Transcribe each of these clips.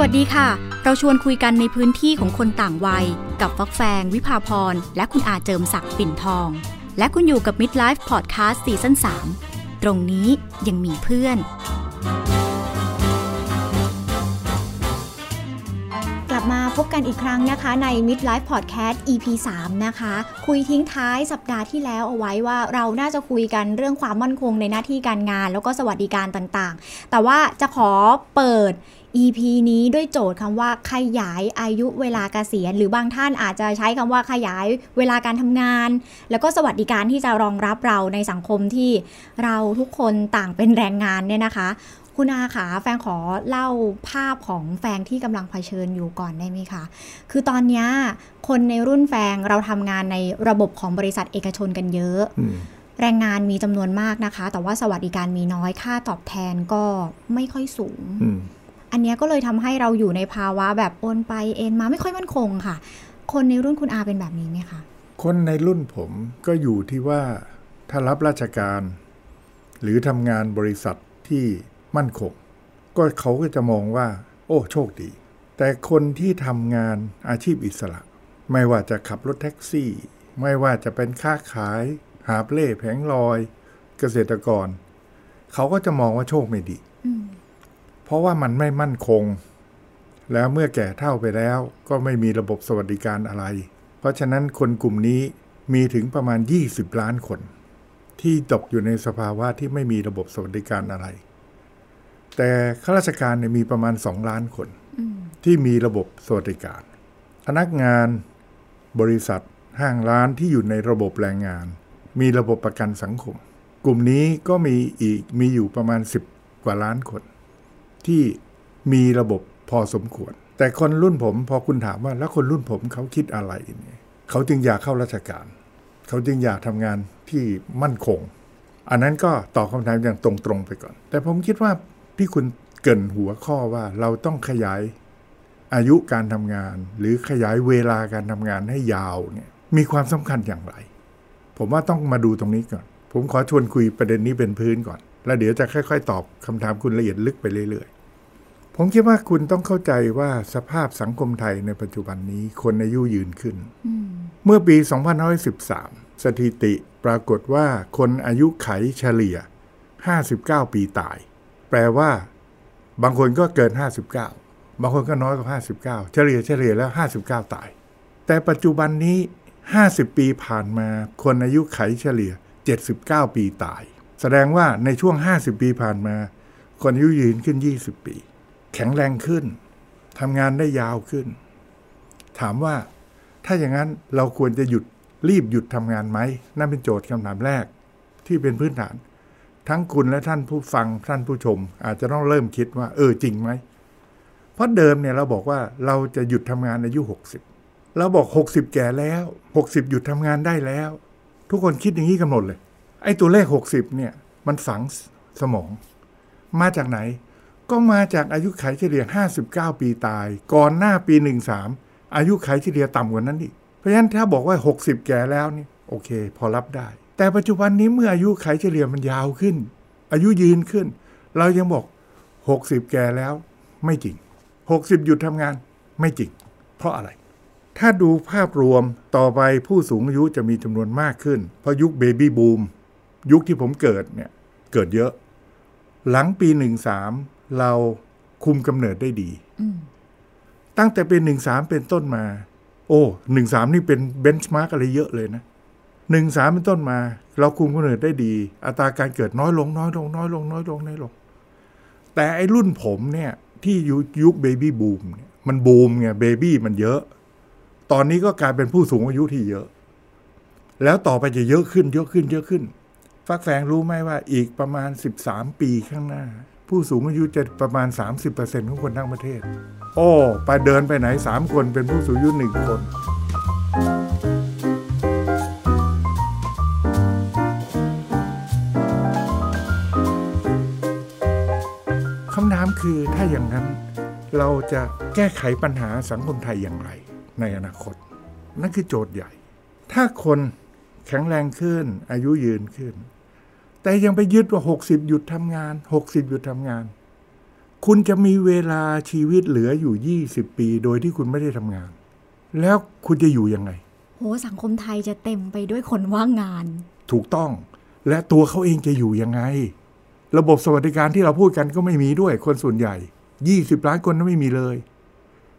วัสดีค่ะ เราชวนคุยกันในพื้นที่ของคนต่างวัย กับฟักแฟง วิภาพร และคุณอาเจิมศักดิ์ปิ่นทอง และคุณอยู่กับ Midlife Podcast ซีซั่น3ตรงนี้ยังมีเพื่อน กลับมาพบกันอีกครั้งนะคะใน Midlife Podcast EP 3นะคะ คุยทิ้งท้ายสัปดาห์ที่แล้วเอาไว้ว่าเราน่าจะคุยกันเรื่องความมั่นคงในหน้าที่การงาน แล้วก็สวัสดิการต่างๆ แต่ว่าจะขอเปิด EP นี้ด้วยโจทย์คำว่าขยายอายุเวลาเกษียณหรือบางท่านอาจจะใช้คำว่าขยายเวลาการทำงาน แล้วก็สวัสดิการที่จะรองรับเราในสังคมที่เราทุกคนต่างเป็นแรงงานเนี่ยนะคะ คุณอาขาแฟงขอเล่าภาพของแฟงที่กำลังเผชิญอยู่ก่อนได้ไหมคะ คือตอนเนี้ยคนในรุ่นแฟงเราทำงานในระบบของบริษัทเอกชนกันเยอะอืมแรงงานมีจำนวนมากนะคะ แต่ว่าสวัสดิการมีน้อยค่าตอบแทนก็ไม่ค่อยสูง อืมอันเนี้ยก็เลยทำให้เราอยู่ในภาวะแบบโอนไปเอ็นมาไม่ค่อยมั่นคงค่ะ คนในรุ่นคุณอาเป็นแบบนี้ไหมคะ คนในรุ่นผมก็อยู่ที่ว่าถ้ารับราชการ หรือทำงานบริษัทที่มั่นคง ก็เขาก็จะมองว่า โอ้โชคดี แต่คนที่ทำงานอาชีพอิสระ ไม่ว่าจะขับรถแท็กซี่ ไม่ว่าจะเป็นค้าขาย หาบเล่แผงลอย เกษตรกร เขาก็จะมองว่าโชคไม่ดีอืม เพราะว่ามันไม่มั่นคง แล้วเมื่อแก่เท่าไปแล้วก็ไม่มีระบบสวัสดิการอะไร เพราะฉะนั้นคนกลุ่มนี้มีถึงประมาณ 20 ล้านคน ที่ตกอยู่ในสภาวะที่ไม่มีระบบสวัสดิการอะไร แต่ข้าราชการเนี่ยมีประมาณ 2 ล้านคน ที่มีระบบสวัสดิการ พนักงานบริษัทห้างร้านที่อยู่ในระบบแรงงาน มีระบบประกันสังคม กลุ่มนี้ก็มีอีกมีอยู่ประมาณ 10 กว่าล้านคน ที่มีระบบพอสมควร แต่คนรุ่นผมพอคุณถามว่าแล้วคนรุ่นผมเขาคิดอะไรเนี่ยเขาจึงอยากเข้าราชการ เขาจึงอยากทำงานที่มั่นคง อันนั้นก็ตอบคำถามอย่างตรงๆไปก่อน แต่ผมคิดว่าที่คุณเกินหัวข้อว่าเราต้องขยายอายุการทำงาน หรือขยายเวลาการทำงานให้ยาวเนี่ยมีความสำคัญอย่างไร ผมว่าต้องมาดูตรงนี้ก่อน ผมขอชวนคุยประเด็นนี้เป็นพื้นก่อน แล้วเดี๋ยวจะค่อย ๆ ตอบคำถามคุณละเอียดลึกไปเรื่อยๆ ผมคิดว่าคุณต้องเข้าใจว่าสภาพสังคมไทยในปัจจุบันนี้คนอายุยืนขึ้นอืมเมื่อปี 2513 สถิติปรากฏว่าคนอายุไขเฉลี่ย 59 ปีตาย แปลว่า บางคนก็เกิน 59 บางคนก็น้อยกว่า 59 เฉลี่ยเฉลี่ยแล้ว 59 ตาย แต่ปัจจุบันนี้ 50 ปีผ่านมา คนอายุไขเฉลี่ย 79 ปีตาย แสดงว่าในช่วง 50 ปีผ่านมา คนอายุยืนขึ้น 20 ปี แข็งแรงขึ้นทำงานได้ยาวขึ้น ถามว่าถ้าอย่างนั้นเราควรจะหยุดรีบหยุดทำงานไหมนั่นเป็นโจทย์คำถามแรกที่เป็นพื้นฐาน ทั้งคุณและท่านผู้ฟังท่านผู้ชม อาจจะต้องเริ่มคิดว่า เออจริงไหมเพราะเดิมเนี่ยเราบอกว่าเราจะหยุดทำงานอายุ 60 เราบอก 60 แก่แล้ว 60 หยุดทำงานได้แล้ว ทุกคนคิดอย่างนี้กันหมดเลย ไอ้ตัวเลข 60เนี่ยมันฝังสมอง มาจากไหน ก็มาจากอายุไขเฉลี่ย 59 ปีตาย ก่อนหน้าปี 13 อายุไขเฉลี่ยต่ำกว่านั้นอีกเพราะฉะนั้นถ้าบอกว่า 60 แก่แล้วนี่โอเค พอรับได้ แต่ปัจจุบันนี้เมื่ออายุไขเฉลี่ยมันยาวขึ้น อายุยืนขึ้น เรายังบอก 60 แก่แล้ว ไม่จริง 60 หยุดทำงานไม่จริง เพราะอะไร ถ้าดูภาพรวมต่อไปผู้สูงอายุจะมีจำนวนมากขึ้น เพราะยุคเบบี้บูมยุคที่ผมเกิดเนี่ยเกิดเยอะ หลังปี 13 เราคุมกำเนิดได้ดีอืมตั้งแต่เป็นหนึ่งสามเป็นต้นมา โอ้หนึ่งสามนี่เป็น benchmark อะไรเยอะเลยนะหนึ่งสามเป็นต้นมา เราคุมกำเนิดได้ดี อัตราการเกิดน้อยลงน้อยลงน้อยลงน้อยลงน้อยลง แต่ไอ้รุ่นผมเนี่ย ที่ยุคยุค baby boom เนี่ยมันบูมไง baby มันเยอะ ตอนนี้ก็กลายเป็นผู้สูงอายุที่เยอะ แล้วต่อไปจะเยอะขึ้นเยอะขึ้นเยอะขึ้น ฟักแฟงรู้ไหมว่าอีกประมาณ 13 ปีข้างหน้า ผู้สูงอายุจะประมาณ 30%ของคนทั้งประเทศ โอ้ไปเดินไปไหน 3 คนเป็นผู้สูงอายุหนึ่งคน คำถามคือถ้าอย่างนั้นเราจะแก้ไขปัญหาสังคมไทยอย่างไร ในอนาคต นั่นคือโจทย์ใหญ่ ถ้าคนแข็งแรงขึ้นอายุยืนขึ้น แต่ยังไปยึดว่า 60 หยุดทำงาน 60 หยุดทำงาน คุณจะมีเวลาชีวิตเหลืออยู่ 20 ปี โดยที่คุณไม่ได้ทำงาน แล้วคุณจะอยู่ยังไง โหสังคมไทยจะเต็มไปด้วยคนว่างงาน ถูกต้อง และตัวเขาเองจะอยู่ยังไง ระบบสวัสดิการที่เราพูดกันก็ไม่มีด้วยคนส่วนใหญ่ 20 ล้านคนนั้นไม่มีเลย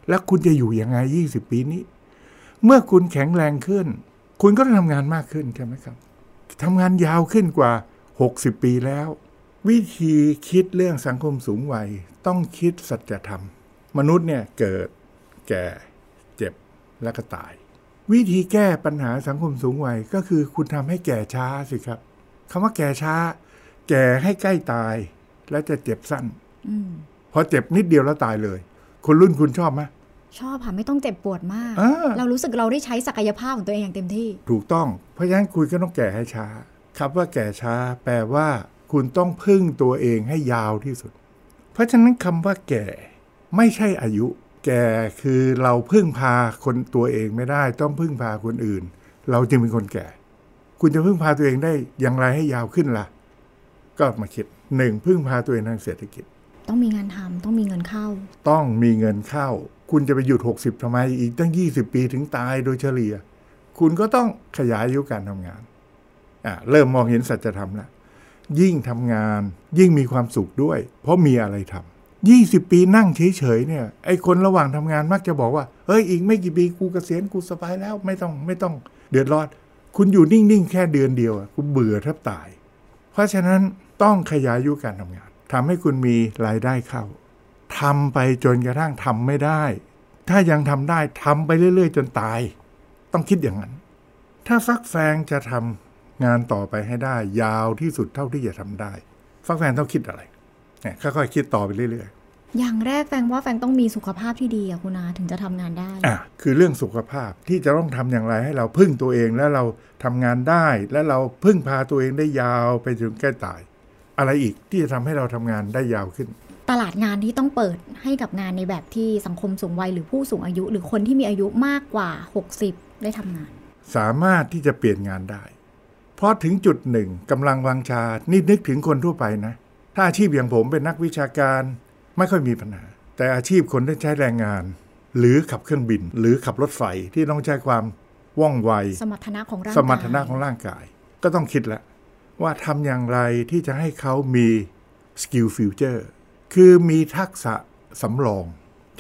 แล้วคุณจะอยู่ยังไง 20 ปีนี้ เมื่อคุณแข็งแรงขึ้น คุณก็ต้องทำงานมากขึ้นใช่ไหมครับทำงานยาวขึ้นกว่า 60 ปีแล้ว วิธีคิดเรื่องสังคมสูงวัยต้องคิดสัจธรรม มนุษย์เนี่ยเกิดแก่เจ็บและก็ตาย วิธีแก้ปัญหาสังคมสูงวัยก็คือคุณทำให้แก่ช้าสิครับคำว่าแก่ช้า แก่ให้ใกล้ตาย แล้วจะเจ็บสั้นอืมพอเจ็บนิดเดียวแล้วตายเลย คนรุ่นคุณชอบไหมชอบค่ะไม่ต้องเจ็บปวดมากอ่าเรารู้สึกเราได้ใช้ศักยภาพของตัวเองอย่างเต็มที่ ถูกต้องเพราะฉะนั้นคุณก็ต้องแก่ให้ช้า ครับว่าแก่ช้า แปลว่า คุณต้องพึ่งตัวเองให้ยาวที่สุด เพราะฉะนั้นคำว่าแก่ ไม่ใช่อายุ แก่คือเราพึ่งพาคนตัวเองไม่ได้ ต้องพึ่งพาคนอื่น เราจึงเป็นคนแก่ คุณจะพึ่งพาตัวเองได้อย่างไรให้ยาวขึ้นล่ะ ก็มาคิดหนึ่งพึ่งพาตัวเองทางเศรษฐกิจ ต้องมีงานทำต้องมีเงินเข้า ต้องมีเงินเข้า คุณจะไปหยุด 60ทำไมอีกตั้ง 20 ปีถึงตายโดยเฉลี่ย คุณก็ต้องขยายอายุการทำงานอะ เริ่มมองเห็นสัจธรรมแล้วยิ่งทำงานยิ่งมีความสุขด้วย เพราะมีอะไรทำ20ปีนั่งเฉยๆเนี่ยไอ้คนระหว่างทำงานมักจะบอกว่าเฮ้ยอีกไม่กี่ปีกูเกษียณกูสบายแล้วไม่ต้องไม่ต้อง เดือดร้อนคุณอยู่นิ่งๆแค่เดือนเดียวคุณเบื่อแทบตาย เพราะฉะนั้นต้องขยายอายุการทำงานทำให้คุณมีรายได้เข้าทำไปจนกระทั่งทำไม่ได้ ถ้ายังทำได้ทำไปเรื่อย ๆ จนตาย ต้องคิดอย่างนั้น ถ้าฟักแฟงจะทำ งานต่อไปให้ได้ ยาวที่สุดเท่าที่จะทำได้ ฟักแฟงต้องคิดอะไรเนี่ยค่อยๆคิดต่อไปเรื่อยอย่างแรกแฟงว่าแฟงต้องมีสุขภาพที่ดีอะคุณอาถึงจะทำงานได้ๆอะคือเรื่องสุขภาพที่จะต้องทำอย่างไรให้เราพึ่งตัวเองและเราทำงานได้ และเราพึ่งพาตัวเองได้ยาวไปจนใกล้ตาย อะไรอีกที่จะทำให้เราทำงานได้ยาวขึ้นตลาดงานที่ต้องเปิดให้กับงานในแบบที่สังคมสูงวัยหรือผู้สูงอายุ หรือคนที่มีอายุมากกว่า 60 ได้ทำงาน สามารถที่จะเปลี่ยนงานได้เพราะถึงจุดหนึ่งกำลังวังชา นี่นึกถึงคนทั่วไปนะ ถ้าอาชีพอย่างผมเป็นนักวิชาการ ไม่ค่อยมีปัญหา แต่อาชีพคนที่ใช้แรงงาน หรือขับเครื่องบิน หรือขับรถไฟที่ต้องใช้ความว่องไว สมรรถนะของร่างสกายมรรถนะของร่างกาย ก็ต้องคิดแล้วว่าทำอย่างไรที่จะให้เขามี skill future คือมีทักษะสำรอง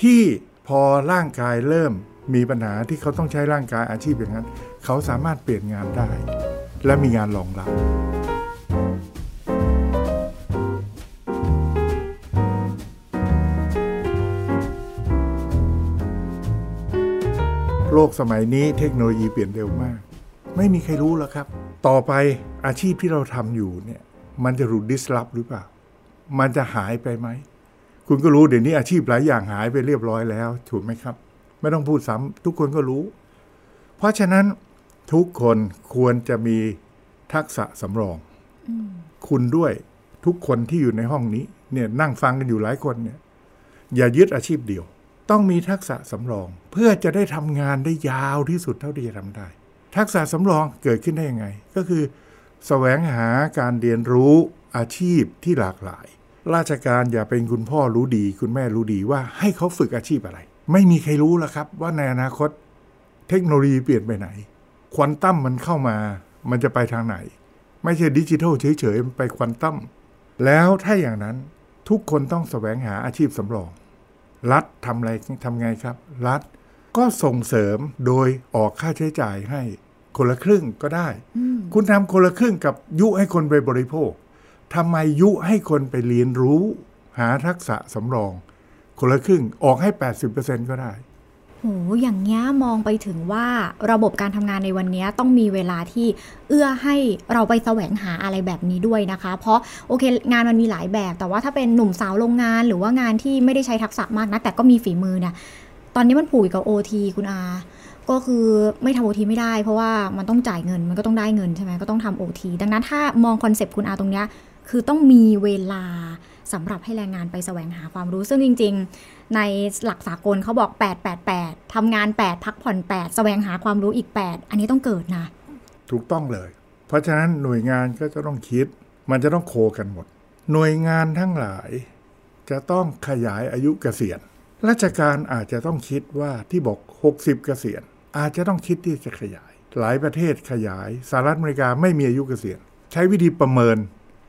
ที่พอร่างกายเริ่มมีปัญหาที่เขาต้องใช้ร่างกายอาชีพอย่างนั้น เขาสามารถเปลี่ยนงานได้ และมีงานรองรับโลกสมัยนี้เทคโนโลยีเปลี่ยนเร็วมาก ไม่มีใครรู้แล้วครับ ต่อไปอาชีพที่เราทำอยู่เนี่ยมันจะถูกดิสลอฟหรือเปล่า มันจะหายไปไหม คุณก็รู้เดี๋ยวนี้อาชีพหลายอย่างหายไปเรียบร้อยแล้ว ถูกไหมครับ ไม่ต้องพูดซ้ำทุกคนก็รู้ เพราะฉะนั้น ทุกคนควรจะมีทักษะสำรอง คุณด้วยทุกคนที่อยู่ในห้องนี้เนี่ยนั่งฟังกันอยู่หลายคนเนี่ยอย่ายึดอาชีพเดียว ต้องมีทักษะสำรอง เพื่อจะได้ทำงานได้ยาวที่สุดเท่าที่จะทำได้ ทักษะสำรองเกิดขึ้นได้ยังไง ก็คือแสวงหาการเรียนรู้อาชีพที่หลากหลาย ราชการอย่าเป็นคุณพ่อรู้ดี คุณแม่รู้ดีว่าให้เขาฝึกอาชีพอะไร ไม่มีใครรู้แล้วครับ ว่าในอนาคต เทคโนโลยีเปลี่ยนไปไหน ควอนตัมมันเข้ามา มันจะไปทางไหน ไม่ใช่ดิจิทัลเฉยๆมันไปควอนตัมแล้วถ้าอย่างนั้นทุกคนต้องแสวงหาอาชีพสำรอง รัฐทำอะไรทำไงครับ รัฐก็ส่งเสริมโดยออกค่าใช้จ่ายให้คนละครึ่งก็ได้ คุณทำคนละครึ่งกับยุให้คนไปบริโภคทำไมยุให้คนไปเรียนรู้ หาทักษะสำรอง คนละครึ่งออกให้ 80%ก็ได้ โหอย่างเงี้ยมองไปถึงว่าระบบการทำงานในวันนี้ต้องมีเวลาที่เอื้อให้เราไปแสวงหาอะไรแบบนี้ด้วยนะคะ เพราะโอเคงานมันมีหลายแบบ แต่ว่าถ้าเป็นหนุ่มสาวโรงงานหรือว่างานที่ไม่ได้ใช้ทักษะมากนะแต่ก็มีฝีมือเนี่ยตอนนี้มันผูกกับ OT คุณอาก็คือไม่ทำ OT ไม่ได้ เพราะว่ามันต้องจ่ายเงินมันก็ต้องได้เงินใช่ไหมก็ต้องทำ OT ดังนั้นถ้ามอง concept คุณอาตรงเนี้ยคือต้องมีเวลาสำหรับให้แรงงานไปแสวงหาความรู้ซึ่งจริง ๆ ในหลักสากลเขาบอก 8 8 8ทำงาน 8 พักผ่อน 8 แสวงหาความรู้อีก 8 อันนี้ต้องเกิดนะ ถูกต้องเลย เพราะฉะนั้นหน่วยงานก็จะต้องคิด มันจะต้องโคกันหมด หน่วยงานทั้งหลาย จะต้องขยายอายุเกษียณ ราชการอาจจะต้องคิดว่าที่บอก 60 เกษียณ อาจจะต้องคิดที่จะขยาย หลายประเทศขยายสหรัฐอเมริกาไม่มีอายุเกษียณ ใช้วิธีประเมิน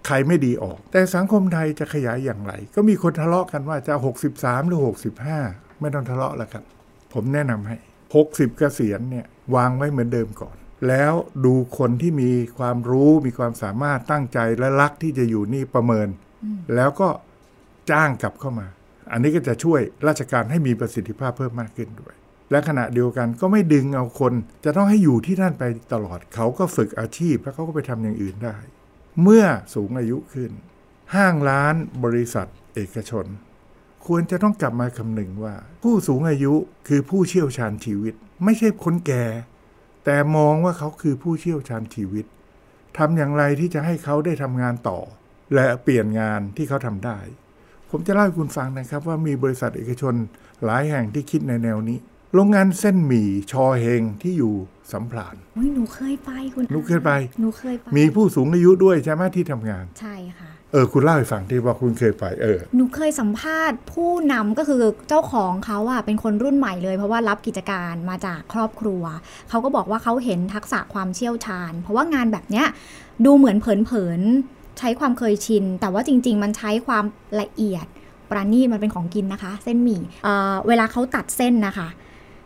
ใครไม่ดีออก แต่สังคมไทยจะขยายอย่างไร ก็มีคนทะเลาะกันว่าจะ 63 หรือ 65 ไม่ต้องทะเลาะแล้วครับ ผมแนะนำให้ 60 เกษียณเนี่ยวางไว้เหมือนเดิมก่อน แล้วดูคนที่มีความรู้มีความสามารถตั้งใจและรักที่จะอยู่นี่ประเมิน แล้วก็จ้างกลับเข้ามา อันนี้ก็จะช่วยราชการให้มีประสิทธิภาพเพิ่มมากขึ้นด้วย และขณะเดียวกันก็ไม่ดึงเอาคน จะต้องให้อยู่ที่นั่นไปตลอดเขาก็ฝึกอาชีพแล้วเขาก็ไปทำอย่างอื่นได้ เมื่อสูงอายุขึ้น ห้างร้านบริษัทเอกชน ควรจะต้องกลับมาคำนึงว่า ผู้สูงอายุคือผู้เชี่ยวชาญชีวิต ไม่ใช่คนแก่ แต่มองว่าเขาคือผู้เชี่ยวชาญชีวิตทำอย่างไรที่จะให้เขาได้ทำงานต่อ และเปลี่ยนงานที่เขาทำได้ ผมจะเล่าให้คุณฟังนะครับว่ามีบริษัทเอกชนหลายแห่งที่คิดในแนวนี้ โรงงานเส้นหมี่ชอเฮงที่อยู่ สำพลานโอ้ยหนูเคยไปคุณหนูเคยไปหนูเคยไป มีผู้สูงอายุด้วยใช่ไหมที่ทำงาน ใช่ค่ะเออคุณเล่าให้ฟังที่ว่าคุณเคยไปเออหนูเคยสัมภาษณ์ผู้นำก็คือเจ้าของเขาอะเป็นคนรุ่นใหม่เลย เพราะว่ารับกิจการมาจากครอบครัว เขาก็บอกว่าเขาเห็นทักษะความเชี่ยวชาญ เพราะว่างานแบบเนี้ยดูเหมือนเผินๆใช้ความเคยชิน แต่ว่าจริง ๆ มันใช้ความละเอียด ปราณีตมันเป็นของกินนะคะ เส้นหมี่เอ่อเวลาเขาตัดเส้นนะคะ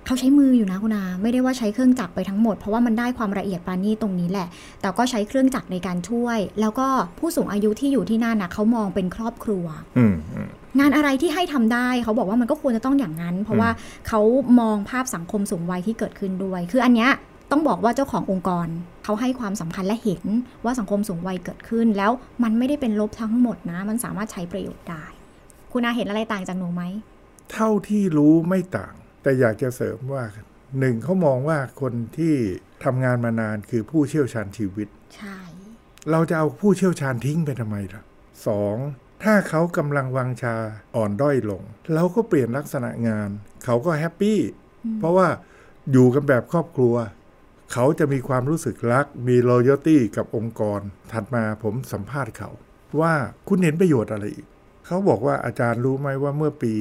เขาใช้มืออยู่นะคุณอาไม่ได้ว่าใช้เครื่องจักรไปทั้งหมด เพราะว่ามันได้ความละเอียดปราณีตตรงนี้แหละ แต่ก็ใช้เครื่องจักรในการช่วย แล้วก็ผู้สูงอายุที่อยู่ที่นั่นนะเขามองเป็นครอบครัวอืมอืมงานอะไรที่ให้ทำได้เขาบอกว่ามันก็ควรจะต้องอย่างนั้น เพราะว่าเขามองภาพสังคมสูงวัยที่เกิดขึ้นด้วย คืออันเนี้ยต้องบอกว่าเจ้าขององค์กรเขาให้ความสำคัญและเห็นว่าสังคมสูงวัยเกิดขึ้น แล้วมันไม่ได้เป็นลบทั้งหมดนะ มันสามารถใช้ประโยชน์ได้ คุณอาเห็นอะไรต่างจากหนูไหมเท่าที่รู้ไม่ต่าง แต่อยากจะเสริมว่าหนึ่งเขามองว่าคนที่ทำงานมานานคือผู้เชี่ยวชาญชีวิต ใช่ เราจะเอาผู้เชี่ยวชาญทิ้งไปทำไมล่ะสองถ้าเขากำลังวังชาอ่อนด้อยลงเราก็เปลี่ยนลักษณะงาน เขาก็แฮปปี้ เพราะว่าอยู่กันแบบครอบครัว เขาจะมีความรู้สึกรัก มี loyalty กับองค์กร ถัดมาผมสัมภาษณ์เขา ว่าคุณเห็นประโยชน์อะไรอีก เขาบอกว่าอาจารย์รู้ไหมว่าเมื่อปี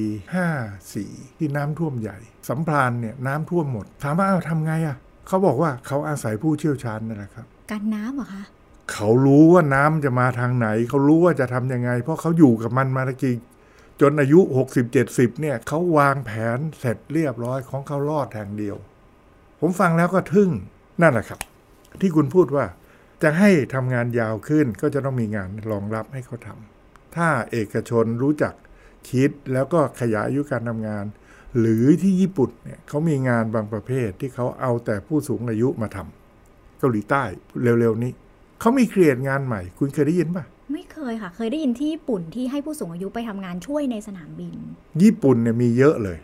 54 ที่น้ำท่วมใหญ่สัมพรานเนี่ยน้ำท่วมหมด ถามว่าเอาทำไงอะ่ะเขาบอกว่าเขาอาศัยผู้เชี่ยวชาญนั่นแหละครับการน้ำเหรอคะเขารู้ว่าน้ำจะมาทางไหน เขารู้ว่าจะทำยังไง เพราะเขาอยู่กับมันมาตะกี้จนอายุ 60-70 เนี่ยเขาวางแผนเสร็จเรียบร้อยของเขารอดทางเดียว ผมฟังแล้วก็ทึ่งนั่นแหละครับ ที่คุณพูดว่าจะให้ทำงานยาวขึ้นก็จะต้องมีงานรองรับให้เขาทำ ถ้าเอกชนรู้จักคิดแล้วก็ขยายอายุการทำงาน หรือที่ญี่ปุ่นเนี่ยเขามีงานบางประเภทที่เขาเอาแต่ผู้สูงอายุมาทำเกาหลีใต้เร็วๆนี้เขามี create งานใหม่ คุณเคยได้ยินป่ะไม่เคยค่ะ เคยได้ยินที่ญี่ปุ่นที่ให้ผู้สูงอายุไปทำงานช่วยในสนามบิน ญี่ปุ่นเนี่ยมีเยอะเลย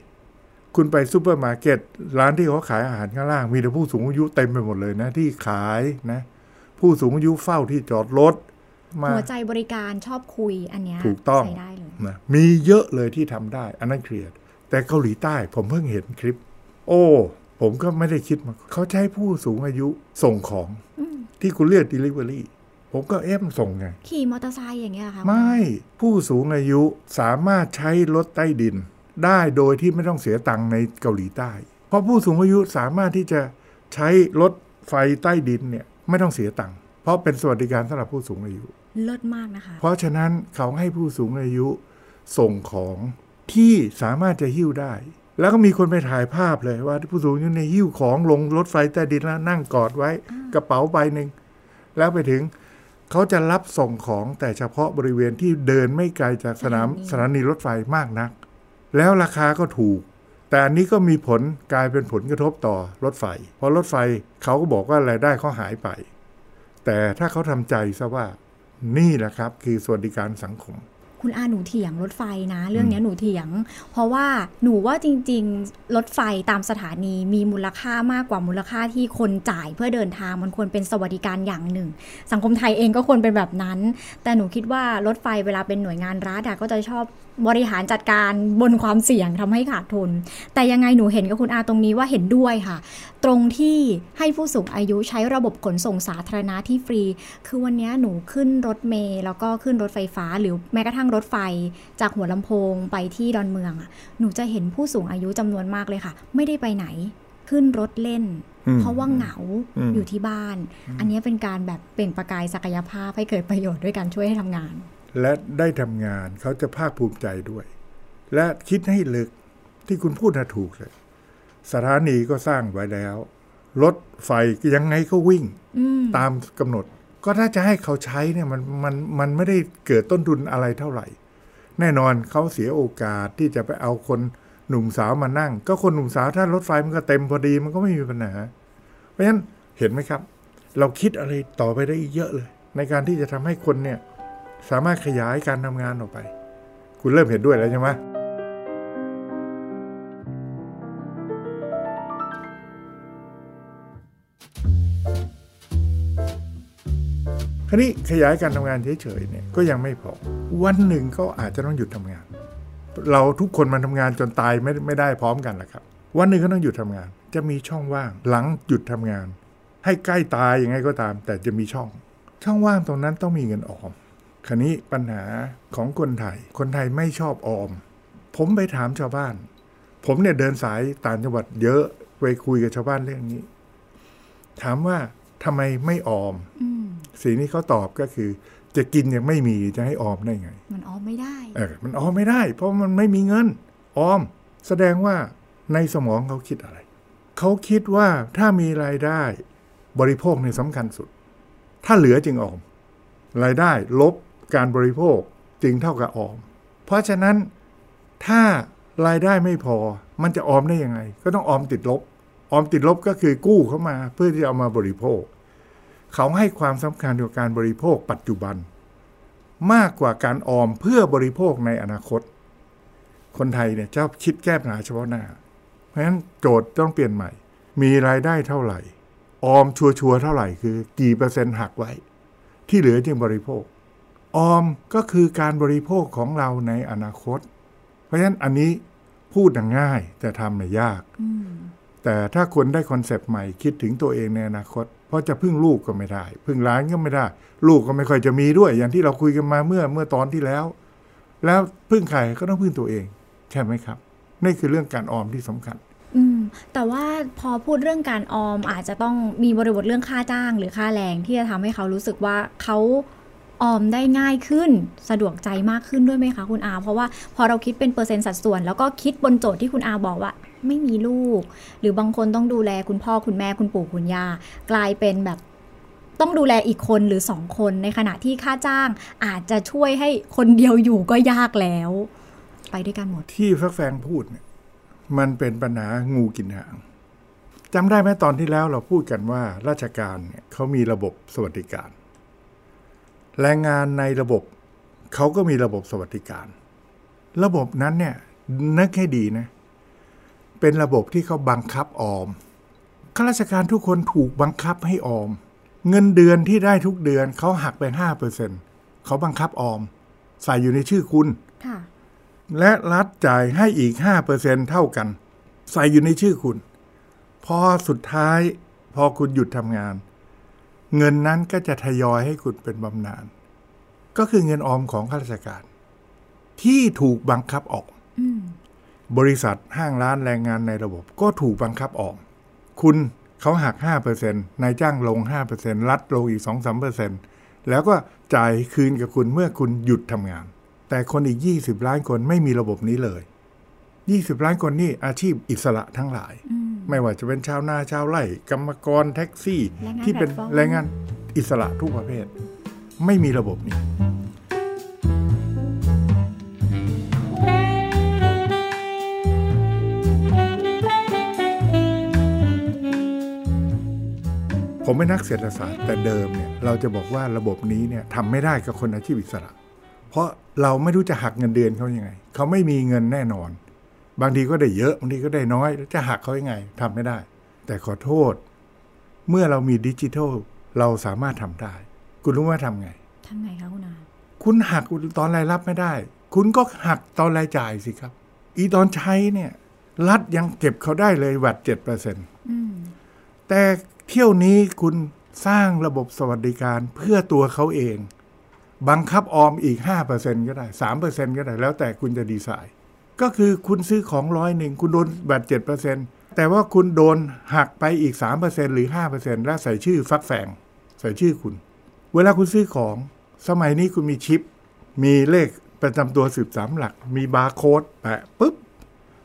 คุณไปซูเปอร์มาร์เก็ตร้านที่เขาขายอาหารข้างล่าง มีแต่ผู้สูงอายุเต็มไปหมดเลยนะที่ขายนะ ผู้สูงอายุเฝ้าที่จอดรถมา หัวใจบริการชอบคุยอันเนี้ยถูกต้องใช้ได้เลยนะมีเยอะเลยที่ทำได้ อันนั้นเครียดแต่เกาหลีใต้ผมเพิ่งเห็นคลิป โอ้ผมก็ไม่ได้คิดมาเขาใช้ผู้สูงอายุส่งของอืมที่คุณเรียก delivery ผมก็เอ๊ะมันส่งไง ขี่มอเตอร์ไซค์อย่างเงี้ยเหรอค่ะ ไม่ผู้สูงอายุสามารถใช้รถใต้ดิน ได้โดยที่ไม่ต้องเสียตังค์ในเกาหลีใต้ เพราะผู้สูงอายุสามารถที่จะใช้รถไฟใต้ดินเนี่ยไม่ต้องเสียตังค์เพราะเป็นสวัสดิการสำหรับผู้สูงอายุ เลิศมากนะคะ เพราะฉะนั้นเขาให้ผู้สูงอายุส่งของที่สามารถจะหิ้วได้ แล้วก็มีคนไปถ่ายภาพเลยว่าผู้สูงอายุในยหิ้วของลงรถไฟใต้ดินแล้วนั่งกอดไว้กระเป๋าใบหนึ่งแล้วไปถึงเขาจะรับส่งของแต่เฉพาะบริเวณที่เดินไม่ไกลจากสนามสถานีรถไฟมากนัก แล้วราคาก็ถูก แต่อันนี้ก็มีผลกลายเป็นผลกระทบต่อรถไฟ เพราะรถไฟเขาก็บอกว่ารายได้เขาหายไป แต่ถ้าเขาทำใจซะว่า นี่แหละครับ คือสวัสดิการสังคม คุณอาหนูเถียงรถไฟนะ เรื่องเนี้ยหนูเถียง เพราะว่าหนูว่าจริง ๆ รถไฟตามสถานีมีมูลค่ามากกว่ามูลค่าที่คนจ่ายเพื่อเดินทางมันควรเป็นสวัสดิการอย่างหนึ่ง สังคมไทยเองก็ควรเป็นแบบนั้น แต่หนูคิดว่ารถไฟเวลาเป็นหน่วยงานรัฐอะก็จะชอบบริหารจัดการบนความเสี่ยงทำให้ขาดทุน แต่ยังไงหนูเห็นกับคุณอาตรงนี้ว่าเห็นด้วยค่ะ ตรงที่ให้ผู้สูงอายุใช้ระบบขนส่งสาธารณะที่ฟรี คือวันเนี้ยหนูขึ้นรถเมล์แล้วก็ขึ้นรถไฟฟ้าหรือแม้กระทั่งรถไฟจากหัวลำโพงไปที่ดอนเมืองอะหนูจะเห็นผู้สูงอายุจำนวนมากเลยค่ะ ไม่ได้ไปไหนขึ้นรถเล่นอืมเพราะว่าเหงาอืมอยู่ที่บ้าน อันนี้เป็นการแบบเปล่งประกายศักยภาพให้เกิดประโยชน์ด้วยการช่วยให้ทำงาน และได้ทำงานเขาจะภาคภูมิใจด้วย และคิดให้ลึกที่คุณพูดนะถูกเลย สถานีก็สร้างไว้แล้ว รถไฟยังไงก็วิ่งอืมตามกำหนด ก็ถ้าจะให้เขาใช้เนี่ยมันมันมันไม่ได้เกิดต้นทุนอะไรเท่าไหร่ แน่นอนเขาเสียโอกาสที่จะไปเอาคนหนุ่มสาวมานั่ง ก็คนหนุ่มสาวถ้ารถไฟมันก็เต็มพอดีมันก็ไม่มีปัญหา เพราะฉะนั้นเห็นไหมครับ เราคิดอะไรต่อไปได้เยอะเลย ในการที่จะทำให้คนเนี่ยสามารถขยายการทำงานออกไป คุณเริ่มเห็นด้วยแล้วใช่ไหม คราวนี้ขยายการทำงานเฉยๆเนี่ยก็ยังไม่พอ วันหนึ่งก็อาจจะต้องหยุดทำงาน เราทุกคนมันทำงานจนตายไม่ไม่ได้พร้อมกันแหละครับ วันหนึ่งก็ต้องหยุดทำงาน จะมีช่องว่างหลังหยุดทำงาน ให้ใกล้ตายยังไงก็ตาม แต่จะมีช่อง ช่องว่างตรงนั้นต้องมีเงินออมคราวนี้ปัญหาของคนไทย คนไทยไม่ชอบออม ผมไปถามชาวบ้าน ผมเนี่ยเดินสายต่างจังหวัดเยอะไปคุยกับชาวบ้านเรื่องนี้ ถามว่าทำไมไม่ออมอม สิ่งที่เขาตอบก็คือ จะกินยังไม่มีจะให้ออมได้ไง มันออมไม่ได้เออมันออมไม่ได้ เพราะมันไม่มีเงิน ออม แสดงว่าในสมองเขาคิดอะไร เขาคิดว่าถ้ามีรายได้ บริโภคเนี่ยสำคัญสุด ถ้าเหลือจึงออม รายได้ลบการบริโภคจึงเท่ากับออม เพราะฉะนั้นถ้ารายได้ไม่พอ มันจะออมได้ยังไง ก็ต้องออมติดลบ ออมติดลบก็คือกู้เข้ามาเพื่อที่จะเอามาบริโภค เขาให้ความสำคัญกับการบริโภคปัจจุบัน มากกว่าการออมเพื่อบริโภคในอนาคต คนไทยเนี่ยชอบคิดแก้ปัญหาเฉพาะหน้า เพราะฉะนั้นโจทย์ต้องเปลี่ยนใหม่ มีรายได้เท่าไหร่ ออมชัวร์ๆเท่าไหร่คือ กี่เปอร์เซ็นต์หักไว้ ที่เหลือจึงบริโภค ออมก็คือการบริโภคของเราในอนาคต เพราะฉะนั้นอันนี้พูดน่ะง่ายแต่ทำน่ะยากอืมแต่ถ้าคนได้คอนเซปต์ใหม่คิดถึงตัวเองในอนาคต เพราะจะพึ่งลูกก็ไม่ได้ พึ่งหลานก็ไม่ได้ ลูกก็ไม่ค่อยจะมีด้วย อย่างที่เราคุยกันมาเมื่อเมื่อตอนที่แล้ว แล้วพึ่งใครก็ต้องพึ่งตัวเอง ใช่ไหมครับนี่คือเรื่องการออมที่สำคัญ อืม แต่ว่าพอพูดเรื่องการออมอาจจะต้องมีบริบทเรื่องค่าจ้าง หรือค่าแรงที่จะทำให้เขารู้สึกว่าเขาออมได้ง่ายขึ้นสะดวกใจมากขึ้นด้วยไหมคะคุณอา เพราะว่าพอเราคิดเป็นเปอร์เซ็นต์สัดส่วน แล้วก็คิดบนโจทย์ที่คุณอาบอกว่า ไม่มีลูก หรือบางคนต้องดูแลคุณพ่อคุณแม่คุณปู่คุณย่ากลายเป็นแบบต้องดูแลอีกคนหรือสองคนในขณะที่ค่าจ้างอาจจะช่วยให้คนเดียวอยู่ก็ยากแล้ว ไปด้วยกันหมด ที่ฟักแฟงพูดเนี่ยมันเป็นปัญหางูกินหางจำได้ไหมตอนที่แล้วเราพูดกันว่าราชการเนี่ยเขามีระบบสวัสดิการ แรงงานในระบบเขาก็มีระบบสวัสดิการ ระบบนั้นเนี่ยนึกให้ดีนะเป็นระบบที่เขาบังคับออมข้าราชการทุกคนถูกบังคับให้ออม เงินเดือนที่ได้ทุกเดือนเขาหักไปห้าเปอร์เซ็นเขาบังคับออม ใส่อยู่ในชื่อคุณค่ะและรัฐจ่ายให้อีก5%เท่ากัน ใส่อยู่ในชื่อคุณ พอสุดท้าย พอคุณหยุดทำงาน เงินนั้นก็จะทยอยให้คุณเป็นบำนาญก็คือเงินออมของข้าราชการ ที่ถูกบังคับออกอืม บริษัทห้างร้านแรงงานในระบบก็ถูกบังคับออก คุณเขาหัก 5%นายจ้างลง 5%รัฐลงอีก 2-3%แล้วก็จ่ายคืนกับคุณเมื่อคุณหยุดทำงาน แต่คนอีก 20 ล้านคนไม่มีระบบนี้เลย 20 ล้านคนนี่อาชีพอิสระทั้งหลายอืมไม่ว่าจะเป็นชาวนาชาวไร่ กรรมกรแท็กซี่แรงงานที่เป็นแพลตฟอร์มแรงงานอิสระทุกประเภท ไม่มีระบบนี้ ผมเป็นนักเศรษฐศาสตร์แต่เดิมเนี่ยเราจะบอกว่าระบบนี้เนี่ยทำไม่ได้กับคนอาชีพอิสระ เพราะเราไม่รู้จะหักเงินเดือนเขายังไง เขาไม่มีเงินแน่นอน บางทีก็ได้เยอะบางทีก็ได้น้อยแล้วจะหักเขายังไงทำไม่ได้ แต่ขอโทษ เมื่อเรามีดิจิทัลเราสามารถทำได้ คุณรู้ว่าทำไงทำไงคะคุณอาคุณหักตอนรายรับไม่ได้ คุณก็หักตอนรายจ่ายสิครับ อีตอนใช้เนี่ย รัฐยังเก็บเขาได้เลยวัดเจ็ดเปอร์เซ็นต์อืมแต่ เที่ยวนี้คุณสร้างระบบสวัสดิการเพื่อตัวเขาเอง บังคับออมอีก 5%ก็ได้ 3%ก็ได้ แล้วแต่คุณจะดีไซน์ ก็คือคุณซื้อของร้อยหนึ่งคุณโดนแบัตร7%แต่ว่าคุณโดนหักไปอีก 3%หรือ 5%แล้วใส่ชื่อฟักแฝง ใส่ชื่อคุณ เวลาคุณซื้อของ สมัยนี้คุณมีชิป มีเลขประจำตัวสืบสามหลัก มีบาร์โค้ดแปะปุ๊บ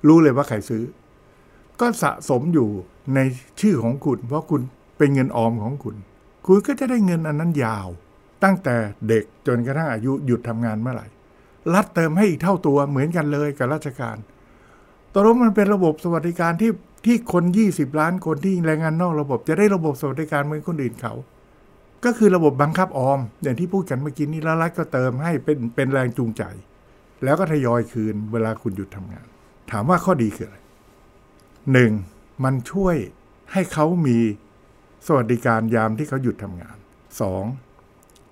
รู้เลยว่าใครซื้อ ก็สะสมอยู่ในชื่อของคุณ เพราะคุณเป็นเงินออมของคุณ คุณก็จะได้เงินอันนั้นยาว ตั้งแต่เด็กจนกระทั่งอายุหยุดทำงานเมื่อไหร่ รัฐเติมให้อีกเท่าตัวเหมือนกันเลยกับราชการตกลงมันเป็นระบบสวัสดิการที่ที่คน 20 ล้านคนที่แรงงานนอกระบบจะได้ระบบสวัสดิการเหมือนคนอื่นเขา ก็คือระบบบังคับออม อย่างที่พูดกันเมื่อกี้นี้แล้วรัฐก็เติมให้เป็นเป็นแรงจูงใจ แล้วก็ทยอยคืนเวลาคุณหยุดทำงาน ถามว่าข้อดีคืออะไร หนึ่งมันช่วยให้เขามีสวัสดิการยามที่เขาหยุดทำงานสอง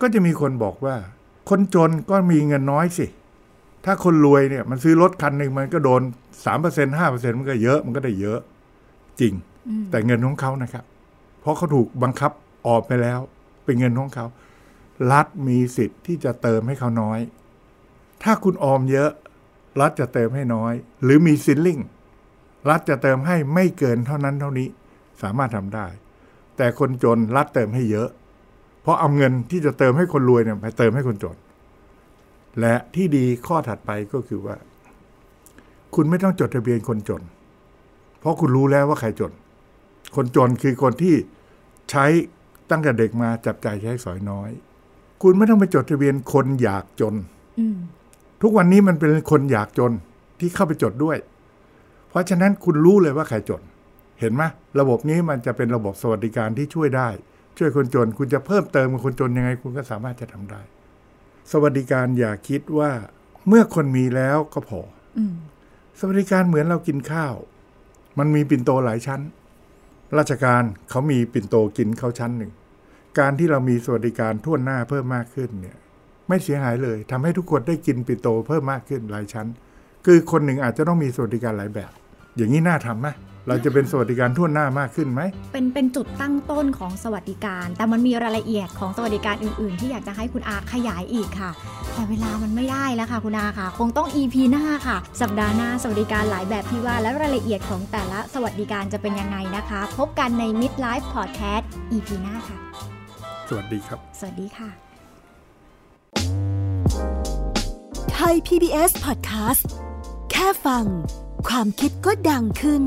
ก็จะมีคนบอกว่า คนจนก็มีเงินน้อยสิ ถ้าคนรวยเนี่ย มันซื้อรถคันหนึ่งมันก็โดนสามเปอร์เซ็นห้าเปอร์เซ็นมันก็เยอะมันก็ได้เยอะ จริง แต่เงินของเขานะครับ เพราะเขาถูกบังคับออกไปแล้ว เป็นเงินของเขา รัฐมีสิทธิ์ที่จะเติมให้เขาน้อย ถ้าคุณออมเยอะ รัฐจะเติมให้น้อย หรือมีซิลลิง รัฐจะเติมให้ไม่เกินเท่านั้นเท่านี้ สามารถทำได้ แต่คนจนรัฐเติมให้เยอะ เพราะเอาเงินที่จะเติมให้คนรวยเนี่ยไปเติมให้คนจน และที่ดีข้อถัดไปก็คือว่า คุณไม่ต้องจดทะเบียนคนจน เพราะคุณรู้แล้วว่าใครจน คนจนคือคนที่ใช้ตั้งแต่เด็กมาจับใจายใช้สอยน้อย คุณไม่ต้องไปจดทะเบียนคนอยากจนอืมทุกวันนี้มันเป็นคนอยากจนที่เข้าไปจดด้วย เพราะฉะนั้นคุณรู้เลยว่าใครจน เห็นไหมระบบนี้มันจะเป็นระบบสวัสดิการที่ช่วยได้ ช่วยคนจน คุณจะเพิ่มเติมกับคนจนยังไง คุณก็สามารถจะทำได้ สวัสดิการอย่าคิดว่าเมื่อคนมีแล้วก็พออืมสวัสดิการเหมือนเรากินข้าว มันมีปิ่นโตหลายชั้น ราชการเขามีปิ่นโตกินเขาชั้นหนึ่ง การที่เรามีสวัสดิการทั่วหน้าเพิ่มมากขึ้นเนี่ย ไม่เสียหายเลยทำให้ทุกคนได้กินปิ่นโตเพิ่มมากขึ้นหลายชั้น คือคนหนึ่งอาจจะต้องมีสวัสดิการหลายแบบ อย่างนี้น่าทำไหมเราจะเป็นสวัสดิการทั่วหน้ามากขึ้นไหม เป็นเป็นจุดตั้งต้นของสวัสดิการ แต่มันมีรายละเอียดของสวัสดิการอื่น ๆ ที่อยากจะให้คุณอาขยายอีกค่ะ แต่เวลามันไม่ได้แล้วค่ะคุณอาค่ะ คงต้อง EP หน้าค่ะ สัปดาห์หน้าสวัสดิการหลายแบบที่ว่า และรายละเอียดของแต่ละสวัสดิการจะเป็นยังไงนะคะ พบกันใน Midlife Podcast EP หน้าค่ะ สวัสดีครับ สวัสดีค่ะ ไทย PBS Podcast แค่ฟัง ความคิดก็ดังขึ้น